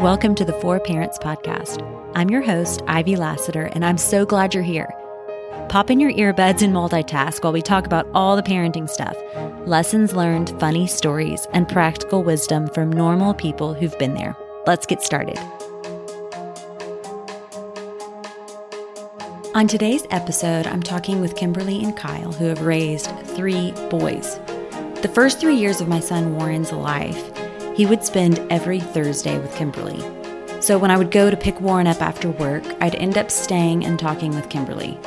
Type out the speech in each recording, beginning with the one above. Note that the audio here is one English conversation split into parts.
Welcome to the Four Parents Podcast. I'm your host, Ivy Lassiter, and I'm so glad you're here. Pop in your earbuds and multitask while we talk about all the parenting stuff lessons learned, funny stories, and practical wisdom from normal people who've been there. Let's get started. On today's episode, I'm talking with Kimberly and Kyle, who have raised three boys. The first three years of my son Warren's life, he would spend every Thursday with Kimberly. So when I would go to pick Warren up after work, I'd end up staying and talking with Kimberly.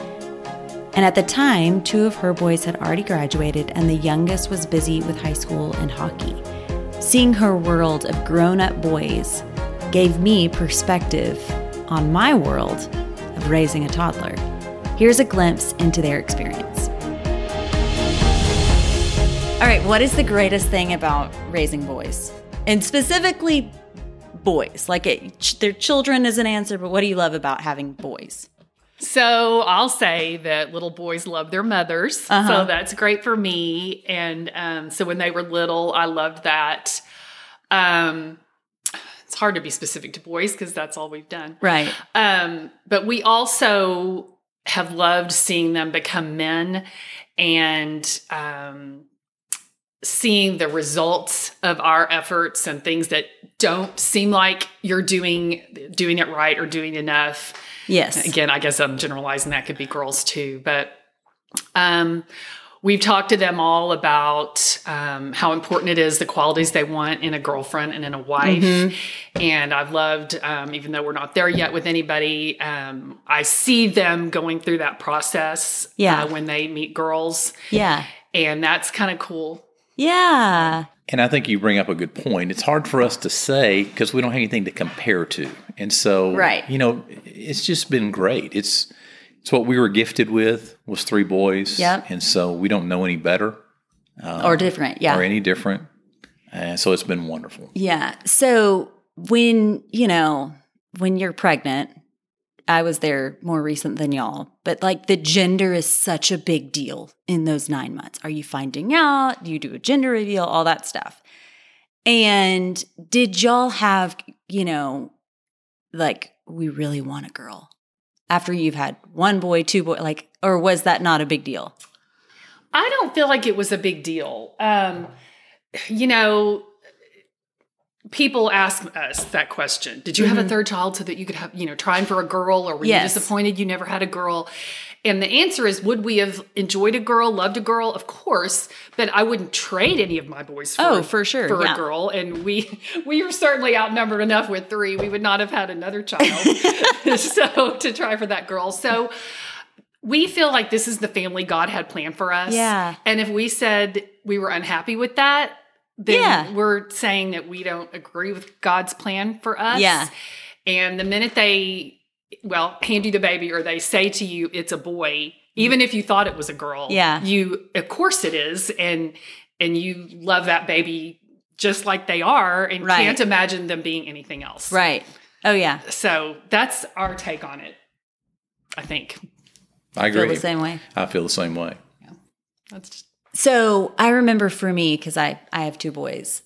And at the time, two of her boys had already graduated, and the youngest was busy with high school and hockey. Seeing her world of grown up boys gave me perspective on my world of raising a toddler. Here's a glimpse into their experience. All right, what is the greatest thing about raising boys? and specifically boys. Like it, their children is an answer, but what do you love about having boys? So I'll say that little boys love their mothers. Uh-huh. So that's great for me. And um, so when they were little, I loved that. Um, it's hard to be specific to boys because that's all we've done. Right. Um, but we also have loved seeing them become men and um, seeing the results of our efforts and things that don't seem like you're doing doing it right or doing enough. Yes. Again, I guess I'm generalizing that could be girls too, but um we've talked to them all about um, how important it is the qualities they want in a girlfriend and in a wife mm-hmm. and i've loved um, even though we're not there yet with anybody um, i see them going through that process yeah. Uh, when they meet girls yeah and that's kind of cool yeah. And I think you bring up a good point. It's hard for us to say because we don't have anything to compare to. And so, right. you know, it's just been great. It's it's what we were gifted with was three boys. Yep. And so we don't know any better. Um, or different, yeah. Or any different. And so it's been wonderful. Yeah. So when, you know, when you're pregnant, I was there more recent than y'all, but like the gender is such a big deal in those nine months. Are you finding out? Do you do a gender reveal? All that stuff. And did y'all have, you know, like, we really want a girl after you've had one boy, two boy, like, or was that not a big deal? I don't feel like it was a big deal. Um, you know, people ask us that question did you mm-hmm. have a mm-hmm. third child so that you could have you know trying for a girl or were yes. you disappointed you never had a girl and the answer is would we have enjoyed a girl loved a girl of course but i wouldn't trade any of my boys for, oh for sure for yeah. a girl and we we were certainly outnumbered enough with three we would not have had another child so to try for that girl so we feel like this is the family god had planned for us yeah and if we said we were unhappy with that then yeah. we're saying that we don't agree with God's plan for us. Yeah. And the minute they, well, hand you the baby or they say to you it's a boy, even if you thought it was a girl, yeah. you of course it is, and and you love that baby just like they are, and right. can't imagine them being anything else. Right. Oh yeah. So that's our take on it. I think. I agree. Feel the same way. I feel the same way. Yeah. That's just so I remember for me, because I, I have two boys,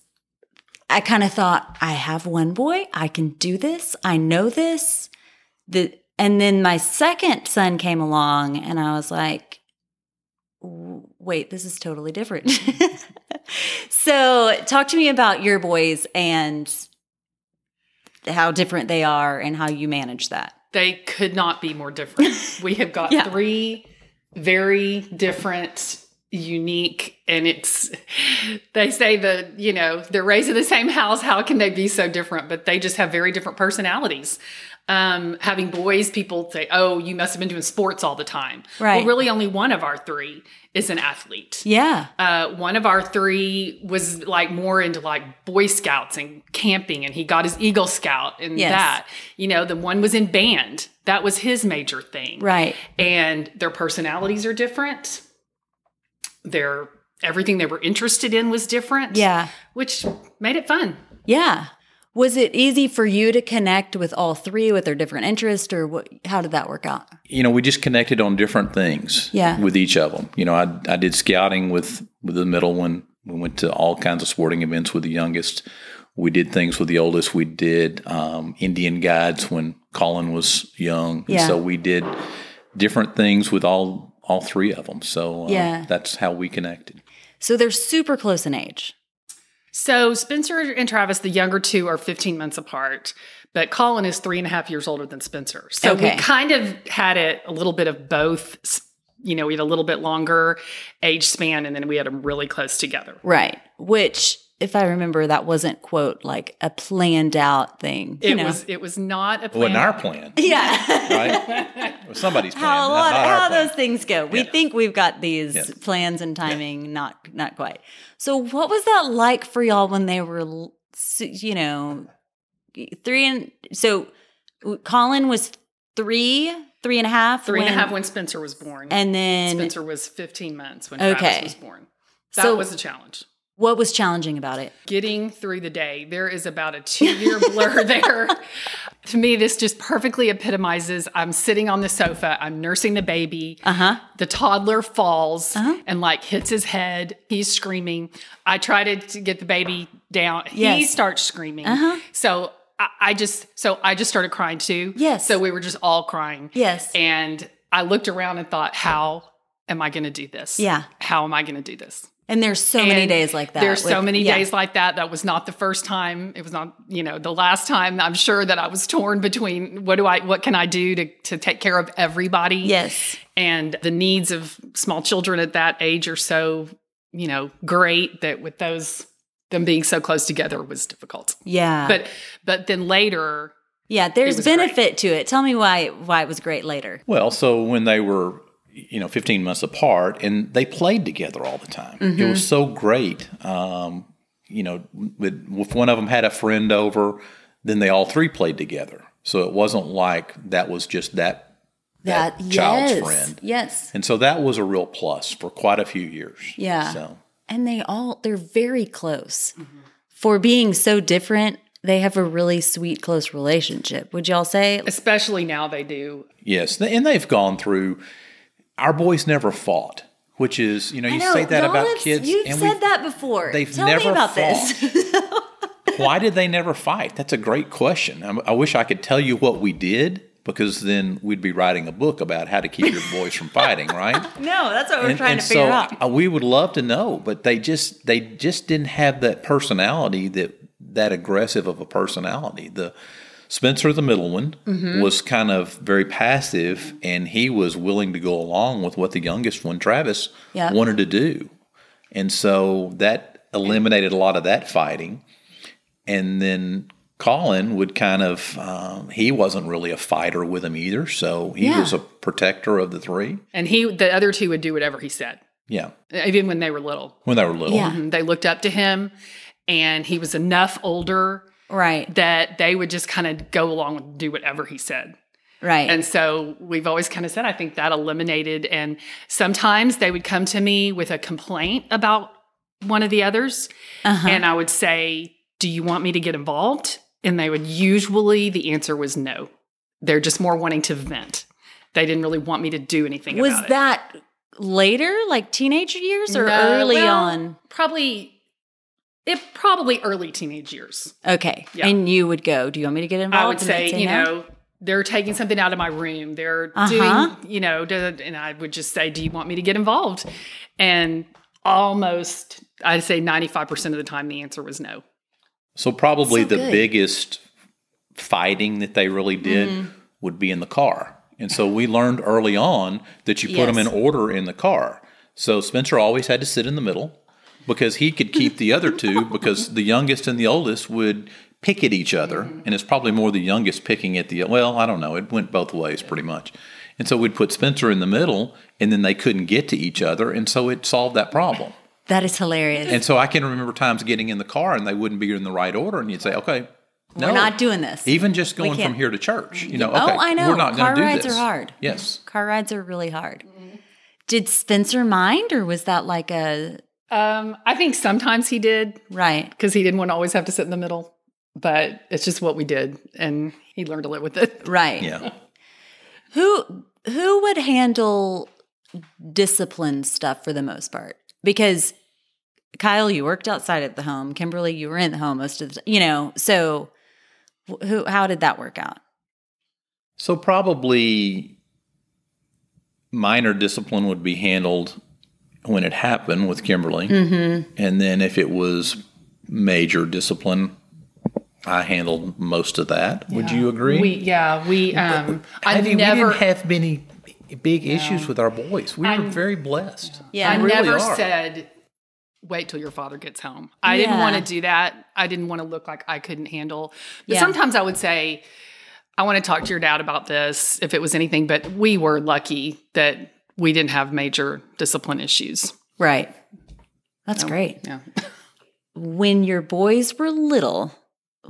I kind of thought, I have one boy, I can do this, I know this. The, and then my second son came along, and I was like, wait, this is totally different. so, talk to me about your boys and how different they are and how you manage that. They could not be more different. we have got yeah. three very different unique and it's they say that you know they're raised in the same house. How can they be so different? But they just have very different personalities. Um, having boys people say oh you must have been doing sports all the time. Right. well really only one of our three is an athlete. Yeah. Uh, one of our three was like more into like boy scouts and camping and he got his eagle scout and yes. that. You know the one was in band. That was his major thing. Right. And their personalities are different their everything they were interested in was different. Yeah. Which made it fun. Yeah. Was it easy for you to connect with all three with their different interests, or what, how did that work out? You know, we just connected on different things Yeah. with each of them. You know, I, I did scouting with, with the middle one. We went to all kinds of sporting events with the youngest. We did things with the oldest. We did um, Indian guides when Colin was young. Yeah. And so we did different things with all all three of them. So uh, Yeah. that's how we connected. So they're super close in age. So Spencer and Travis, the younger two, are 15 months apart, but Colin is three and a half years older than Spencer. So Okay. we kind of had it a little bit of both. You know, we had a little bit longer age span, and then we had them really close together. Right. Which, if I remember, that wasn't, quote, like a planned out thing. you It know? was it was not a It wasn't our plan, Yeah. right? It was somebody's plan, how a lot, not our how plan. those things go. We Yeah. think we've got these Yes. plans and timing, not not quite. So, what was that like for y'all when they were, you know, three and so Colin was three, three and a half, Three and a when- half when Spencer was born. and then Spencer was 15 months when Okay. Travis was born. That So- was a challenge. What was challenging about it? Getting through the day. There is about a two year blur there. To me, this just perfectly epitomizes I'm sitting on the sofa, I'm nursing the baby. Uh huh. The toddler falls Uh-huh. and like hits his head. He's screaming. I try to, to get the baby down. Yes. He starts screaming. Uh-huh. So I, I just so I just started crying too. Yes. So we were just all crying. Yes. And I looked around and thought, how am I going to do this? Yeah. How am I going to do this? And there's so many days like that. There's so many yeah. days like that. That was not the first time. It was not, you know, the last time. I'm sure that I was torn between what do I, what can I do to to take care of everybody? Yes. And the needs of small children at that age are so, you know, great that with those them being so close together was difficult. Yeah. But but then later, yeah, there's was benefit to it. Tell me why why it was great later. Well, so when they were, you know, 15 months apart and they played together all the time, it Mm-hmm. was so great. Um, you know, with, if one of them had a friend over, then they all three played together. So it wasn't like that was just that, that, child's yes, friend. Yes. And so that was a real plus for quite a few years. Yeah. So And they all they're very close. Mm-hmm. For being so different, they have a really sweet close relationship. Would y'all say? especially now they do. yes, and they've gone through. Our boys never fought, which is you know you know, say that about kids. You've and said that before. they've Tell never me about fought. this. Why did they never fight? That's a great question. I, I wish I could tell you what we did because then we'd be writing a book about how to keep your boys from fighting, right? no, that's what we're and, trying and to figure so out. uh, we would love to know, but they just they just didn't have that personality that that aggressive of a personality. The Spencer, the middle one, Mm-hmm. was kind of very passive, and he was willing to go along with what the youngest one, Travis, Yeah. wanted to do, and so that eliminated a lot of that fighting. And then Colin would kind of um, he wasn't really a fighter with him either, so he Yeah. was a protector of the three. And he the other two would do whatever he said. Yeah, Even when they were little. when they were little. Yeah. Mhm. They looked up to him and he was enough older Right. that they would just kind of go along and do whatever he said. Right. And so we've always kind of said, I think that eliminated. And sometimes they would come to me with a complaint about one of the others. uh-huh. And I would say, Do you want me to get involved? And they would usually, the answer was no. They're just more wanting to vent. They didn't really want me to do anything was about it. that later, like teenage years or No, early well, on? Probably, it probably early teenage years. Okay. Yeah. And you would go, do you want me to get involved? I would And they'd say, you no? know, they're taking something out of my room. They're Uh-huh. doing, you know, and I would just say, do you want me to get involved? And almost, I'd say 95% of the time, the answer was no. So probably So the good. biggest fighting that they really did Mm-hmm. would be in the car. And so we learned early on that you put them in order in the car. So Spencer always had to sit in the middle because he could keep the other two because the youngest and the oldest would pick at each other. And it's probably more the youngest picking at the, well, I don't know. It went both ways pretty much. And so we'd put Spencer in the middle and then they couldn't get to each other. And so it solved that problem. That is hilarious. And so I can remember times getting in the car and they wouldn't be in the right order, and you'd say, "Okay, no, We're not doing this. Even just going from here to church, you know, Oh, okay, I know. we're not Car going to do rides this. are hard. Yes, Car rides are really hard. Did Spencer mind or was that like a Um, I think sometimes he did right? because he didn't want to always have to sit in the middle. but it's just what we did, and he learned to live with it. Right. Yeah. Who who would handle discipline stuff for the most part? Because Kyle, you worked outside of the home. Kimberly, you were in the home most of the time, you know. So who how did that work out? So probably minor discipline would be handled when it happened with Kimberly, mm-hmm. and then if it was major discipline, I handled most of that. Would you agree? We yeah we um I Ivy, never we didn't have many big issues with our boys. We were I'm- very blessed. Yeah. I We really never are. said wait till your father gets home. I didn't want to do that. I didn't want to look like I couldn't handle. But Yeah. sometimes I would say I want to talk to your dad about this if it was anything, but we were lucky that we didn't have major discipline issues. Right. That's great. Yeah. When your boys were little,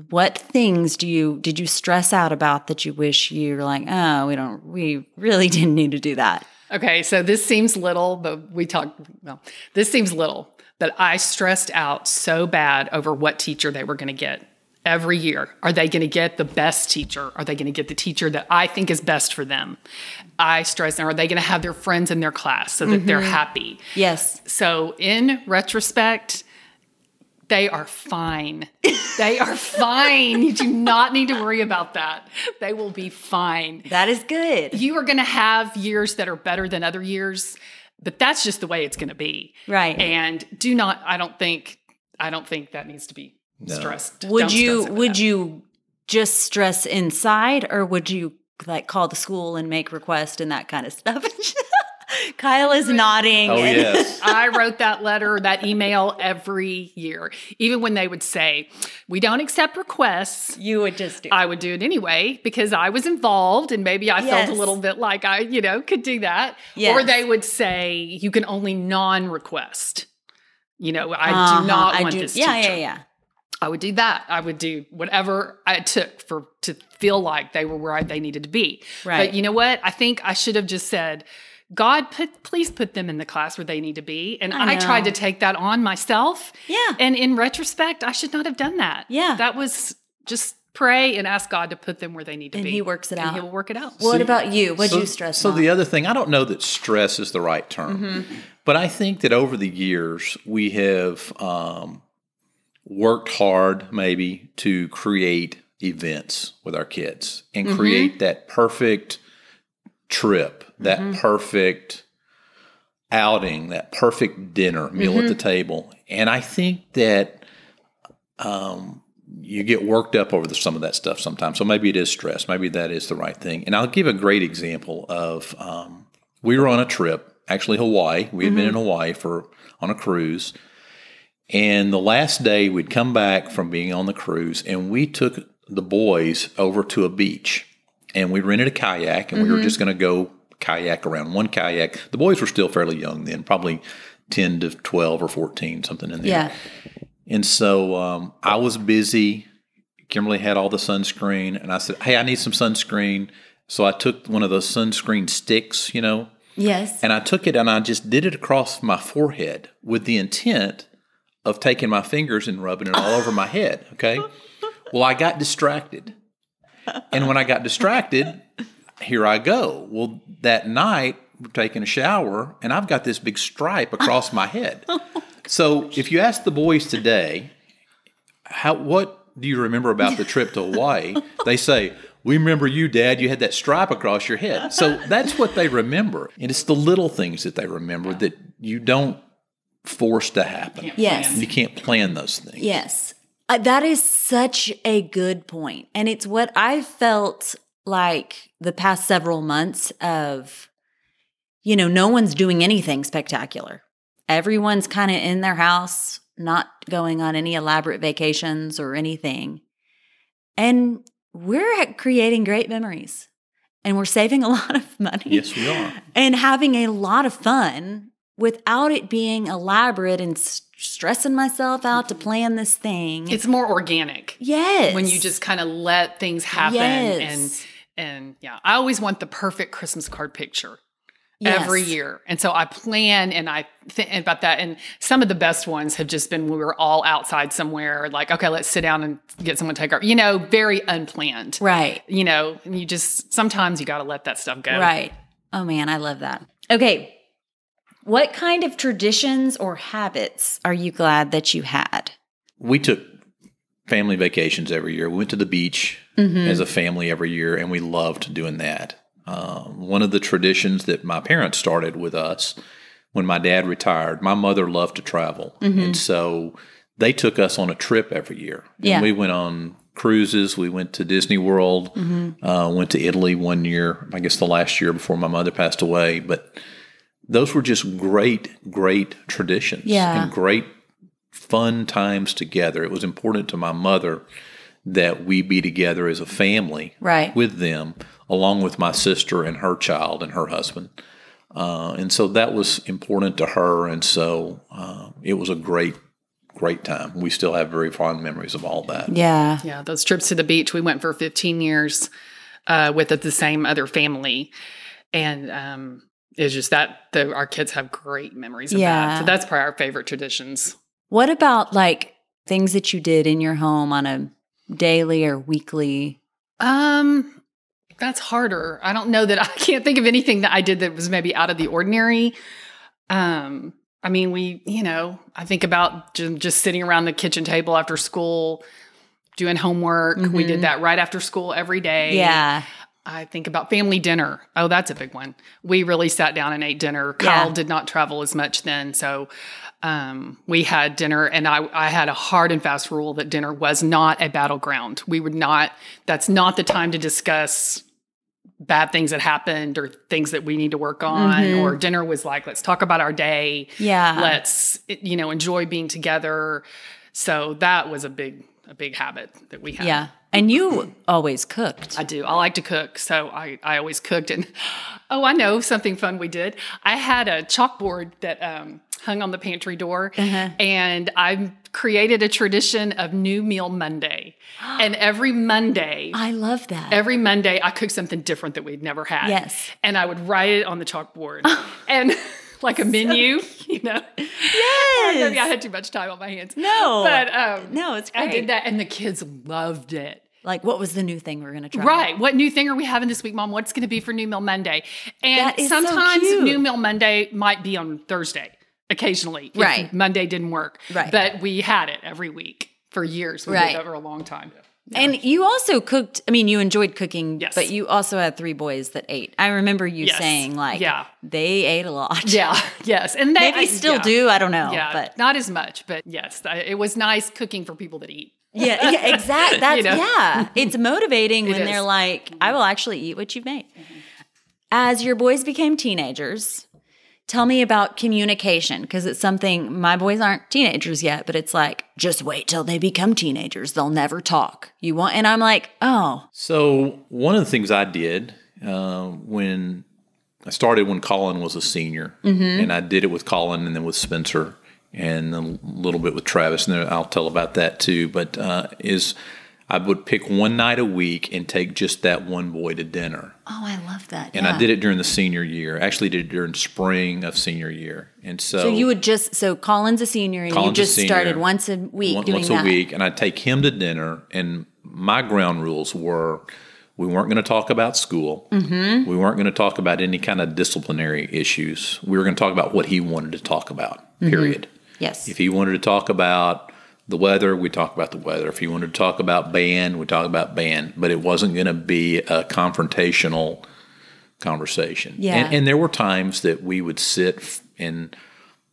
what things do you did you stress out about that you wish you were like, oh, we don't we really didn't need to do that? Okay, so this seems little, but we talked, well, this seems little, but I stressed out so bad over what teacher they were going to get every year. Are they going to get the best teacher? Are they going to get the teacher that I think is best for them? I stress, now. are they going to have their friends in their class so that they're mm-hmm. happy? Yes. So, in retrospect, they are fine. They are fine. You do not need to worry about that. They will be fine That is good. you are going to have years that are better than other years but that's just the way it's going to be Right. and do not i don't think i don't think that needs to be stressed Would Don't you stress would that. you just stress inside or would you like call the school and make request and that kind of stuff? Kyle is nodding. Oh yes. I wrote that letter, that email every year. Even when they would say, We don't accept requests, You would just do. I would do it anyway because I was involved and maybe I felt a little bit like I, you know, could do that. Yes. Or they would say, You can only non request. You know, I Uh-huh, do not I want do- this Yeah, teacher. yeah, yeah. I would do that. I would do whatever I took for to feel like they were where I, they needed to be. Right. But you know what? I think I should have just said, God, put please put them in the class where they need to be. And I I, tried to take that on myself. Yeah. And in retrospect, I should not have done that. Yeah. That was just pray and ask God to put them where they need to be. And be. he works it and out. He'll work it out. What about you? What'd so, you stress on? So on? the other thing, I don't know that stress is the right term, Mm-hmm. but I think that over the years we have um, worked hard, maybe, to create events with our kids and Mm-hmm. create that perfect trip, that Mm-hmm. perfect outing, that perfect dinner meal Mm-hmm. at the table. And I think that um, you get worked up over the, some of that stuff sometimes. So maybe it is stress. Maybe that is the right thing. And I'll give a great example of um, we were on a trip, actually Hawaii. We had been in Hawaii for on a cruise. And the last day we'd come back from being on the cruise and we took the boys over to a beach and we rented a kayak and we were just going to go kayak around one kayak. The boys were still fairly young then, probably 10 to 12 or 14, something in there. yeah. And so um, I was busy. Kimberly had all the sunscreen, and I said, "Hey, I need some sunscreen." So I took one of those sunscreen sticks, you know, Yes. and I took it and I just did it across my forehead with the intent of taking my fingers and rubbing it all over my head. Okay. Well, I got distracted, and when I got distracted, here I go. Well, that night we're taking a shower, and I've got this big stripe across my head. So if you ask the boys today, how what do you remember about the trip to Hawaii? They say, "We remember you, Dad. You had that stripe across your head." So that's what they remember, and it's the little things that they remember that you don't force to happen. Yes. You can't plan those things. Yes. Uh, that is such a good point. And it's what I felt like the past several months of, you know, no one's doing anything spectacular. Everyone's kind of in their house, not going on any elaborate vacations or anything. And we're creating great memories and we're saving a lot of money Yes, we are. and having a lot of fun without it being elaborate and s- stressing myself out to mm-hmm. plan this thing. It's more organic. yes. when you just kind of let things happen Yes. and and yeah i always want the perfect christmas card picture every year. And so I plan and I think about that. And some of the best ones have just been when we were all outside somewhere, like, okay, let's sit down and get someone to take our, you know, very unplanned. Right. You know, and you just sometimes you got to let that stuff go. Right. Oh man, I love that. Okay. What kind of traditions or habits are you glad that you had? we took family vacations every year. We went to the beach Mm-hmm. as a family every year, and we loved doing that. Um, one of the traditions that my parents started with us when my dad retired, my mother loved to travel. And so they took us on a trip every year. And Yeah. we went on cruises. We went to Disney World, uh, went to Italy one year, I guess the last year before my mother passed away. But those were just great, great traditions Yeah. and great fun times together. It was important to my mother that we be together as a family Right. with them, along with my sister and her child and her husband. Uh, and so that was important to her. And so uh, it was a great, great time. We still have very fond memories of all that. Yeah. Yeah. Those trips to the beach, we went for 15 years uh, with the same other family. And um, it's just that the, our kids have great memories of Yeah. that. So that's probably our favorite traditions. What about like things that you did in your home on a daily or weekly? Um, that's harder. I don't know that I can't think of anything that I did that was maybe out of the ordinary. Um, I mean, we, you know, I think about ju- just sitting around the kitchen table after school, doing homework. We Mhm. did that right after school every day. Yeah. I think about family dinner. Oh, that's a big one. We really sat down and ate dinner. Yeah. Kyle did not travel as much then, so um, we had dinner, and I, I had a hard and fast rule that dinner was not a battleground. We would not. That's not the time to discuss bad things that happened or things that we need to work on. Mhm. Or dinner was like, let's talk about our day. Yeah. Let's you know enjoy being together. So that was a big a big habit that we had. yeah. And you always cooked. I do. I like to cook, so I, I always cooked. And oh, I know something fun we did. I had a chalkboard that um, hung on the pantry door, Uh-huh. and I created a tradition of New Meal Monday. and every Monday, I love that. every Monday, I cooked something different that we'd never had. Yes. and I would write it on the chalkboard, and like a menu, you know. yes. Maybe I had too much time on my hands. No. but um, no, it's great. I did that, and the kids loved it. Like, what was the new thing we're going to try? Right. What new thing are we having this week, Mom? What's going to be for New Meal Monday? And so sometimes cute. New Meal Monday might be on Thursday, occasionally. if Right. Monday didn't work. Right. But we had it every week for years. We Right. did over a long time. And you also cooked, I mean, you enjoyed cooking, Yes. but you also had three boys that ate. I remember you Yes. saying, like, Yeah. they ate a lot. Yeah. Yes. And they Maybe I- still yeah. do. I don't know. Yeah. But not as much, but yes, it was nice cooking for people that eat. yeah, yeah exactly. That's, know? yeah. It's motivating when is. they're like, I will actually eat what you've made. As your boys became teenagers, tell me about communication because it's something my boys aren't teenagers yet, but it's like, just wait till they become teenagers. They'll never talk. You want, and I'm like, oh, So one of the things I did uh, when I started when Colin was a senior, and I did it with Colin and then with Spencer and a little bit with Travis, and then I'll tell about that too. But uh, is I would pick one night a week and take just that one boy to dinner, oh, I love that. and I did it during the senior year. Actually, did it during spring of senior year, and so, So you would just so Colin's a senior and Colin's you just senior. started once a week one- once that. a week, and I'd take him to dinner. And my ground rules were we weren't going to talk about school. Mm-hmm. We weren't going to talk about any kind of disciplinary issues. We were going to talk about what he wanted to talk about, Mm-hmm. period. Yes. If he wanted to talk about the weather, we talk about the weather. If you wanted to talk about band, we talk about band. But it wasn't going to be a confrontational conversation. Yeah. And, and there were times that we would sit and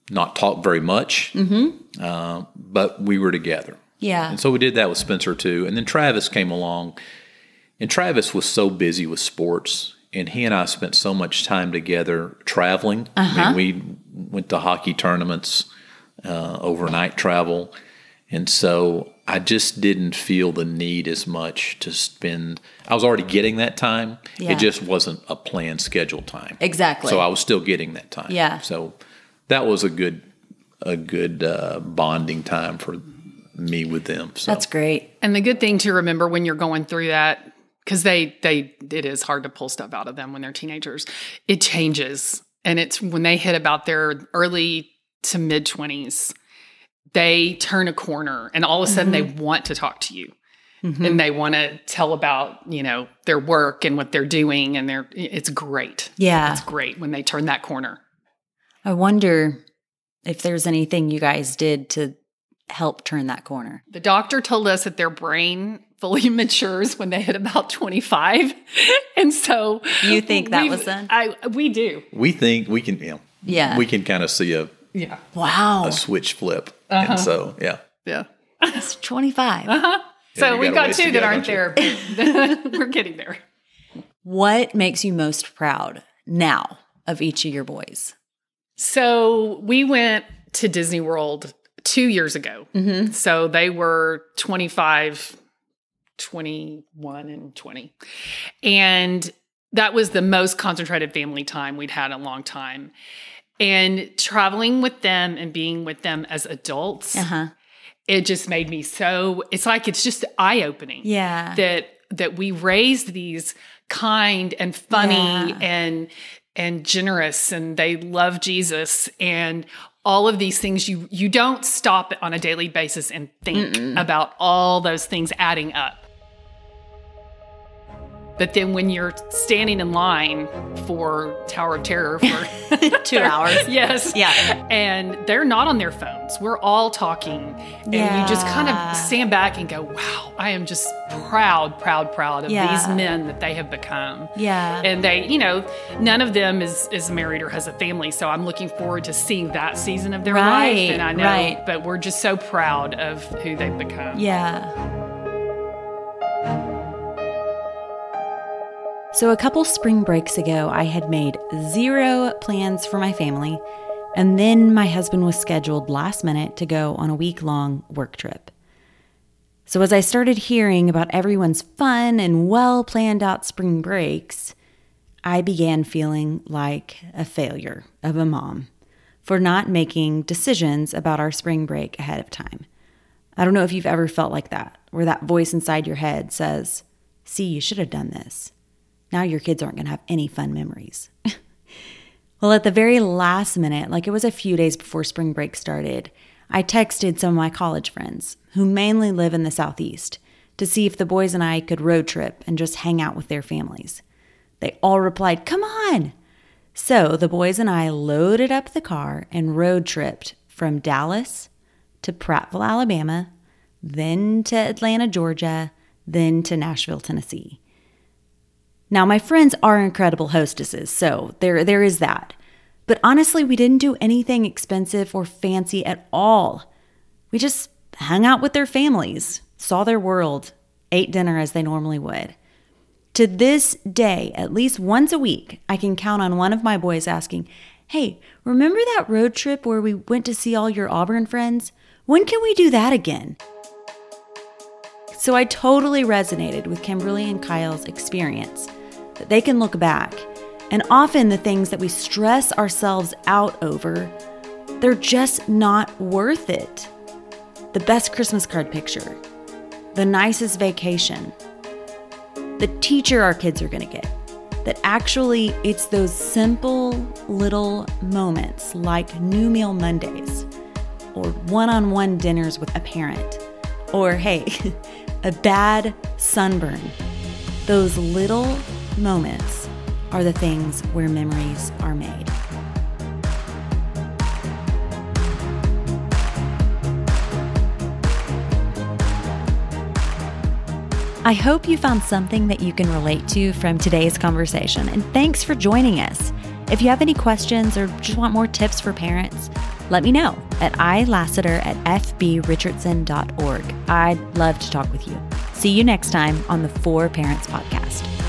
not talk very much, Mm-hmm. uh, but we were together. yeah. And so we did that with Spencer too. And then Travis came along, and Travis was so busy with sports, and he and I spent so much time together traveling. I mean, we went to hockey tournaments, uh, overnight travel, and so I just didn't feel the need as much to spend. I was already getting that time. Yeah. It just wasn't a planned scheduled time. Exactly. So I was still getting that time. Yeah. So that was a good a good uh, bonding time for me with them. So That's great. And the good thing to remember when you're going through that, because they they it is hard to pull stuff out of them when they're teenagers. It changes and it's when they hit about their early to mid 20s, they turn a corner and all of a sudden Mm-hmm. they want to talk to you. And they want to tell about, you know, their work and what they're doing and they're it's great. Yeah. It's great when they turn that corner. I wonder if there's anything you guys did to help turn that corner. The doctor told us that their brain fully matures when they hit about 25. And so You think that was then? I we do. We think we can, you know, Yeah. we can kind of see a, Yeah. Wow. a switch flip. Uh-huh. And so, yeah. Yeah. It's 25. Uh-huh. So we've got a got ways two to that aren't there. We're getting there. What makes you most proud now of each of your boys? So we went to Disney World two years ago. Mm-hmm. So they were 25, 21, and 20. And that was the most concentrated family time we'd had in a long time. And traveling with them and being with them as adults, Uh huh. it just made me so it's like it's just eye opening Yeah. that that we raised these kind and funny Yeah. and and generous and they love Jesus and all of these things you you don't stop on a daily basis and think about all those things adding up but then when you're standing in line for Tower of Terror for Two hours. yes Yeah. and they're not on their phones. We're all talking. And you just kind of stand back and go, wow, I am just proud, proud, proud of Yeah. these men that they have become. Yeah. And they, you know, none of them is is married or has a family. So I'm looking forward to seeing that season of their Right, life. And I know, right. but we're just so proud of who they've become. Yeah. So, a couple spring breaks ago, I had made zero plans for my family, and then my husband was scheduled last minute to go on a week long work trip. So, as I started hearing about everyone's fun and well planned out spring breaks, I began feeling like a failure of a mom for not making decisions about our spring break ahead of time. I don't know if you've ever felt like that, where that voice inside your head says, See, you should have done this. Now your kids aren't going to have any fun memories. well, at the very last minute, like it was a few days before spring break started, I texted some of my college friends who mainly live in the Southeast to see if the boys and I could road trip and just hang out with their families. They all replied, Come on! So the boys and I loaded up the car and road tripped from Dallas to Prattville, Alabama, then to Atlanta, Georgia, then to Nashville, Tennessee. Now, my friends are incredible hostesses, so there, there is that. But honestly, we didn't do anything expensive or fancy at all. We just hung out with their families, saw their world, ate dinner as they normally would. To this day, at least once a week, I can count on one of my boys asking, Hey, remember that road trip where we went to see all your Auburn friends? When can we do that again? So I totally resonated with Kimberly and Kyle's experience they can look back, and often the things that we stress ourselves out over, they're just not worth it. The best Christmas card picture, the nicest vacation, the teacher our kids are going to get. That actually, it's those simple little moments like New Meal Mondays, or one on one dinners with a parent, or hey, a bad sunburn. Those little moments are the things where memories are made. I hope you found something that you can relate to from today's conversation, and thanks for joining us. If you have any questions or just want more tips for parents, let me know at ilassiter at fbrichardson.org. I'd love to talk with you. See you next time on the Four Parents Podcast.